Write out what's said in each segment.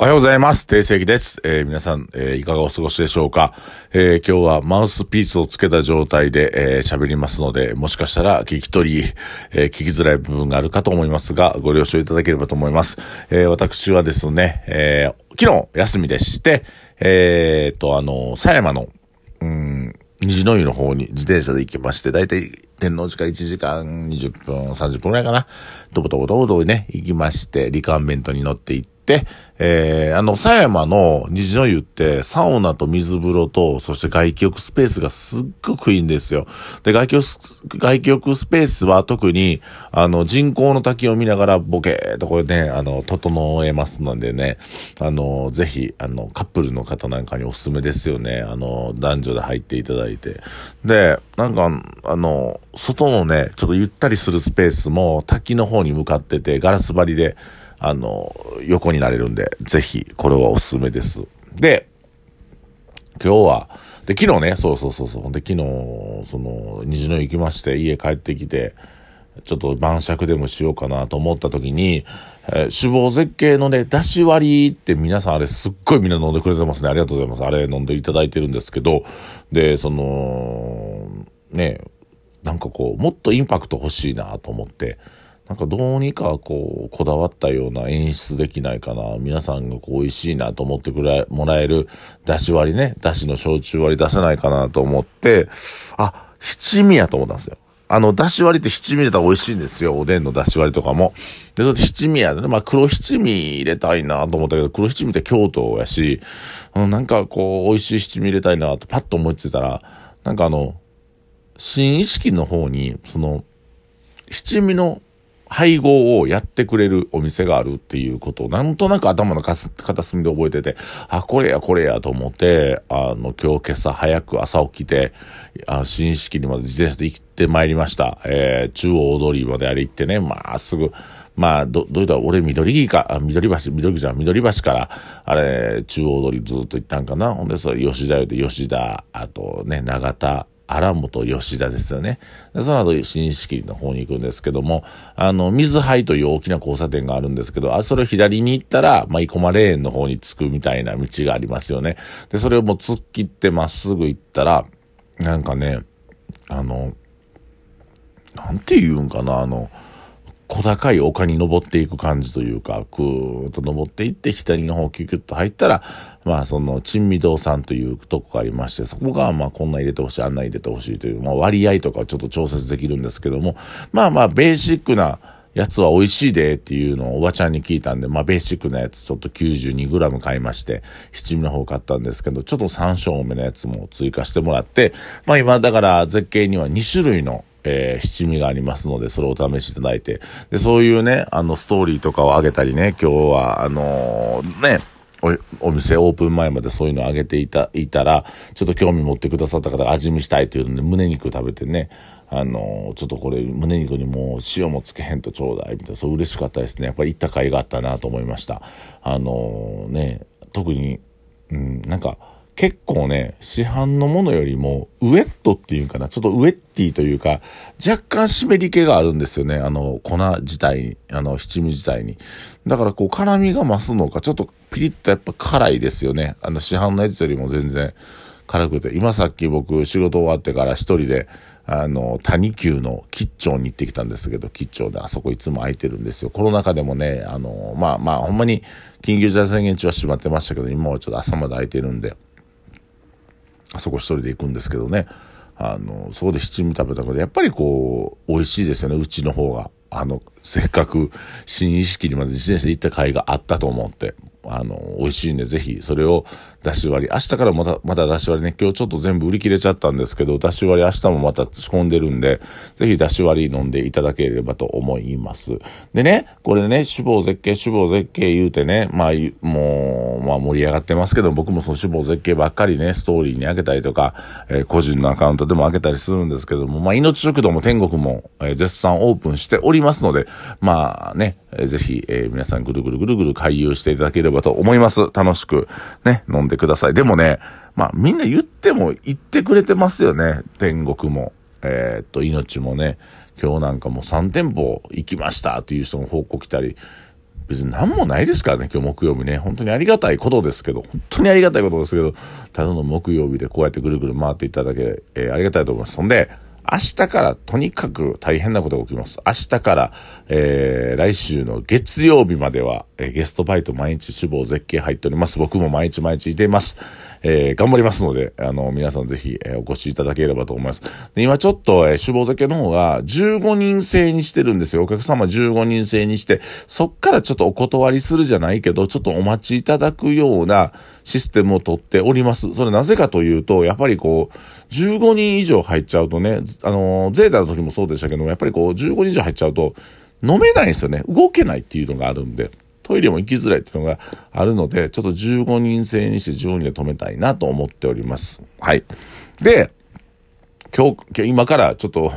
おはようございます。定石です。えー、皆さん、えー、いかがお過ごしでしょうか、えー、今日はマウスピースをつけた状態で、え喋りますので、もしかしたら聞き取り、え聞きづらい部分があるかと思いますが、ご了承いただければと思います。え私はですね、え昨日休みでして、えっと、あの、狭山の、うん、虹の湯の方に自転車で行きまして、だいたい天皇寺から1時間20分、30分くらいかな。とぼとぼとぼとぼね、行きまして、リカンベントに乗って行って、、えー、あの、狭山の虹の湯って、サウナと水風呂と、そして外気浴スペースがすっごくいいんですよ。で、外気浴、外気浴スペースは特に、あの、人工の滝を見ながらボケーとこれね、あの、整えますのでね、あの、ぜひ、あの、カップルの方なんかにおすすめですよね。あの、男女で入っていただいて。で、なんか、あの、外のね、ちょっとゆったりするスペースも滝の方に向かってて、ガラス張りで、あの、横になれるんで、ぜひ、これはおすすめです。で、今日は、で、昨日ね、そうそうそうそう。で、昨日、その、虹の行きまして、家帰ってきて、ちょっと晩酌でもしようかなと思った時に、えー、死亡絶景のね、出し割りって皆さんあれすっごいみんな飲んでくれてますね。ありがとうございます。あれ飲んでいただいてるんですけど、で、その、ね、なんかこう、もっとインパクト欲しいなと思って、なんかどうにかこう、こだわったような演出できないかな。皆さんがこう、美味しいなと思ってくれ、もらえる、出し割りね、出汁の焼酎割り出せないかなと思って、あ、七味やと思ったんですよ。あの、出汁割りって七味入れたら美味しいんですよ。おでんの出汁割りとかも。で、それ七味やでね。まあ、黒七味入れたいなと思ったけど、黒七味って京都やし、うん、なんかこう、美味しい七味入れたいなとパッと思いついたら、なんかあの、新意識の方に、その、七味の配合をやってくれるお店があるっていうことをなんとなく頭の片隅で覚えてて、あ、これやこれやと思って、あの、今日今朝早く朝起きて、あ新式にまで自転車で行ってまいりました。えー、中央通りまであれ行ってね、まあすぐ、まあ、ど、どういうだ俺緑木か、あ緑橋、緑木じゃん、緑橋から、あれ、中央通りずっと行ったんかな。ほんで、それ、吉田よで吉田、あとね、長田、荒本吉田ですよね。その後、新式の方に行くんですけども、あの、水灰という大きな交差点があるんですけど、あ、それを左に行ったら、まあ、生駒レーンの方に着くみたいな道がありますよね。で、それをもう突っ切ってまっすぐ行ったら、なんかね、あの、なんて言うんかな、あの、小高い丘に登っていく感じというか、くーっと登っていって、左の方キュキュッと入ったら、まあその、珍味堂さんというとこがありまして、そこがまあこんな入れてほしい、あんな入れてほしいという、まあ割合とかちょっと調節できるんですけども、まあまあベーシックな、やつは美味しいでっていうのをおばちゃんに聞いたんで、まあベーシックなやつちょっと 92g 買いまして、七味の方買ったんですけど、ちょっと山椒多めのやつも追加してもらって、まあ今だから絶景には2種類のえー、七味がありますので、それをお試しいただいて。で、そういうね、あの、ストーリーとかを上げたりね、今日は、あのー、ね、お、店オープン前までそういうのを上げていた、いたら、ちょっと興味持ってくださった方が味見したいというので、胸肉食べてね、あのー、ちょっとこれ、胸肉にもう塩もつけへんとちょうだい、みたいな、そう嬉しかったですね。やっぱり行った甲斐があったなと思いました。あのー、ね、特に、うん、なんか、結構ね、市販のものよりも、ウェットっていうかな、ちょっとウェッティというか、若干湿り気があるんですよね。あの、粉自体に、あの、七味自体に。だからこう、辛みが増すのか、ちょっとピリッとやっぱ辛いですよね。あの、市販のやつよりも全然辛くて。今さっき僕、仕事終わってから一人で、あの、谷急の吉兆に行ってきたんですけど、吉兆であそこいつも空いてるんですよ。コロナ禍でもね、あの、まあまあ、ほんまに緊急事態宣言中は閉まってましたけど、今はちょっと朝まで空いてるんで、あそこ一人で行くんですけどね。あの、そこで七味食べたこと、やっぱりこう、美味しいですよね、うちの方が。あの、せっかく新意識にまで自転車で行った甲斐があったと思って。あの、美味しいんで、ぜひ、それを出し割り。明日からまた、また出し割りね、今日ちょっと全部売り切れちゃったんですけど、出し割り明日もまた仕込んでるんで、ぜひ出し割り飲んでいただければと思います。でね、これね、脂肪絶景、脂肪絶景言うてね、まあ、もう、まあ盛り上がってますけど、僕もその脂肪絶景ばっかりね、ストーリーにあげたりとか、えー、個人のアカウントでもあげたりするんですけども、まあ、命食堂も天国も、えー、絶賛オープンしておりますので、まあね、ぜひ、えー、皆さんぐるぐるぐるぐる回遊していただければと思います。楽しく、ね、飲んでください。でもね、まあみんな言っても言ってくれてますよね。天国も。えー、っと、命もね、今日なんかもう3店舗行きましたという人も報告来たり、別に何もないですからね、今日木曜日ね。本当にありがたいことですけど、本当にありがたいことですけど、ただの木曜日でこうやってぐるぐる回っていただけ、えー、ありがたいと思います。そんで、明日からとにかく大変なことが起きます。明日から、えー、来週の月曜日までは、えー、ゲストバイト毎日志望絶景入っております。僕も毎日毎日いています。えー、頑張りますので、あの、皆さんぜひ、えー、お越しいただければと思います。で今ちょっと、えー、志望絶景の方が15人制にしてるんですよ。お客様15人制にして、そっからちょっとお断りするじゃないけど、ちょっとお待ちいただくようなシステムを取っております。それなぜかというと、やっぱりこう、15人以上入っちゃうとね、あの、ゼータの時もそうでしたけども、やっぱりこう、15人以上入っちゃうと、飲めないんですよね。動けないっていうのがあるんで。トイレも行きづらいっていうのがあるので、ちょっと15人制にして15人で止めたいなと思っております。はい。で、今日、今からちょっと、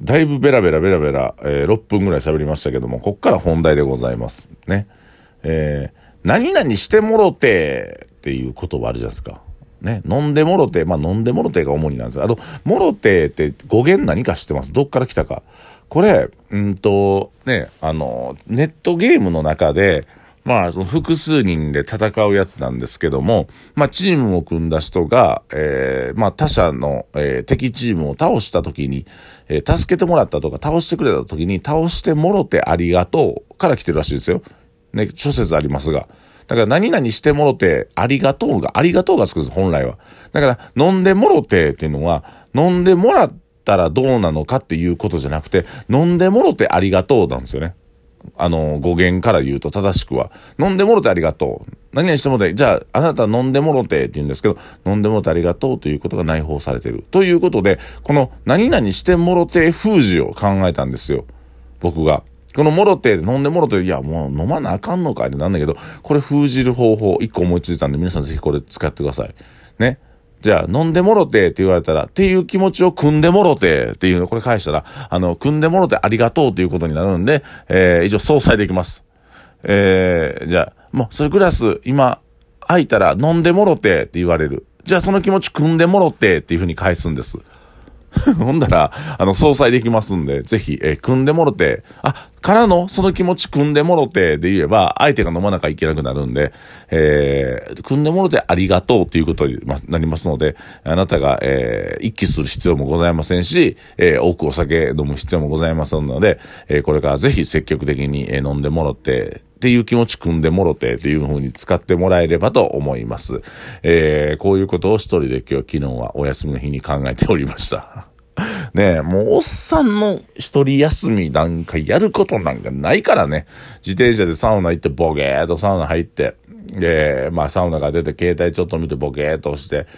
だいぶベラベラベラベラ、えー、6分ぐらい喋りましたけども、こっから本題でございます。ね。えー、何々してもろてっていう言葉あるじゃないですか。ね、飲んでもろて、まあ飲んでもろてが主になんですあと、もろてって語源何か知ってます？どっから来たか。これ、うんと、ね、あの、ネットゲームの中で、まあ、その複数人で戦うやつなんですけども、まあ、チームを組んだ人が、えー、まあ、他者の、えー、敵チームを倒した時に、えー、助けてもらったとか、倒してくれた時に、倒してもろてありがとうから来てるらしいですよ。ね、諸説ありますが。だから何々してもろて、ありがとうが、ありがとうがつくんです、本来は。だから、飲んでもろてっていうのは、飲んでもらったらどうなのかっていうことじゃなくて、飲んでもろてありがとうなんですよね。あの、語源から言うと正しくは。飲んでもろてありがとう。何々してもろて、じゃあ、あなた飲んでもろてって言うんですけど、飲んでもろてありがとうということが内包されてる。ということで、この何々してもろて封じを考えたんですよ。僕が。このもろて、飲んでもろて、いや、もう飲まなあかんのかいってなんだけど、これ封じる方法、一個思いついたんで、皆さんぜひこれ使ってください。ね。じゃあ、飲んでもろてって言われたら、っていう気持ちを組んでもろてっていうの、これ返したら、あの、組んでもろてありがとうということになるんで、えー、以上、総裁できます。えー、じゃあ、もう、それグラス、今、空いたら飲んでもろてって言われる。じゃあ、その気持ち組んでもろてっていうふうに返すんです。ほんだら、あの、総裁できますんで、ぜひ、えー、組んでもろて、あ、からの、その気持ち組んでもろてで言えば、相手が飲まなきゃいけなくなるんで、えー、組んでもろてありがとうということになりますので、あなたが、えー、一気する必要もございませんし、えー、多くお酒飲む必要もございませんので、えー、これからぜひ積極的に、え、飲んでもろて、っていう気持ち組んでもろてっていう風に使ってもらえればと思います。えー、こういうことを一人で今日、昨日はお休みの日に考えておりました。ねえ、もうおっさんの一人休みなんかやることなんかないからね。自転車でサウナ行ってボケーっとサウナ入って、で、まあサウナが出て携帯ちょっと見てボケーっとして、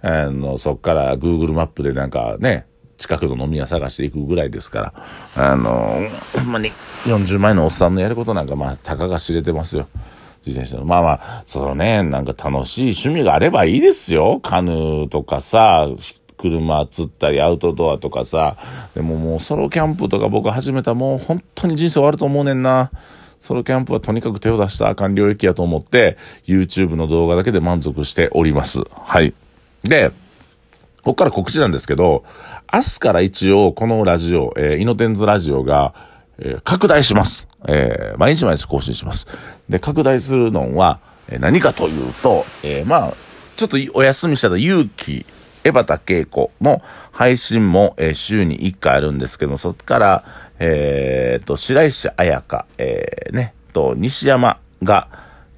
あの、そっから Google マップでなんかね、近くの飲み屋探していくぐらいですから、あの、ほんまに40前のおっさんのやることなんかまあ、たかが知れてますよ。自転車の。まあまあ、そのね、なんか楽しい趣味があればいいですよ。カヌーとかさ、車釣ったりアウトドアとかさ。でももうソロキャンプとか僕始めたもう本当に人生終わると思うねんな。ソロキャンプはとにかく手を出したあかん領域やと思って、YouTube の動画だけで満足しております。はい。で、こっから告知なんですけど、明日から一応このラジオ、えー、イノテンズラジオが、えー、拡大します。えー、毎日毎日更新します。で、拡大するのは、えー、何かというと、えー、まあ、ちょっとお休みしたら勇気、江端恵子の配信も、えー、週に1回あるんですけど、そっから、えー、と、白石彩香、えー、ね、と、西山が、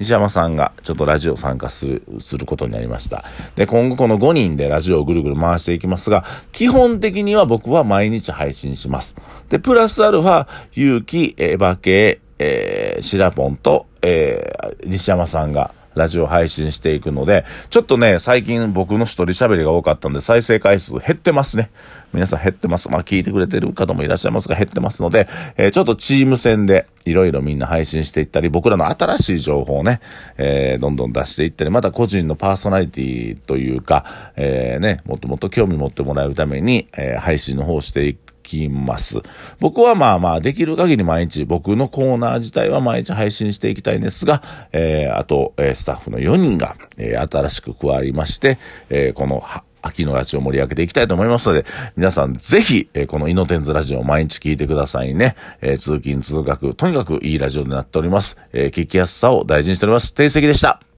西山さんがちょっとラジオ参加する、することになりました。で、今後この5人でラジオをぐるぐる回していきますが、基本的には僕は毎日配信します。で、プラスアルファ、ゆうき、エヴァ系、えー、シラポンと、えー、西山さんが、ラジオ配信していくので、ちょっとね、最近僕の一人喋りが多かったんで、再生回数減ってますね。皆さん減ってます。まあ聞いてくれてる方もいらっしゃいますが減ってますので、えー、ちょっとチーム戦でいろいろみんな配信していったり、僕らの新しい情報をね、えー、どんどん出していったり、また個人のパーソナリティというか、えー、ね、もっともっと興味持ってもらえるために、えー、配信の方していくきます。僕はまあまあ、できる限り毎日、僕のコーナー自体は毎日配信していきたいんですが、えー、あと、えー、スタッフの4人が、えー、新しく加わりまして、えー、この、秋のラジオを盛り上げていきたいと思いますので、皆さんぜひ、えー、このイノテンズラジオを毎日聞いてくださいね。えー、通勤通学、とにかくいいラジオになっております。えー、聞きやすさを大事にしております。定石でした。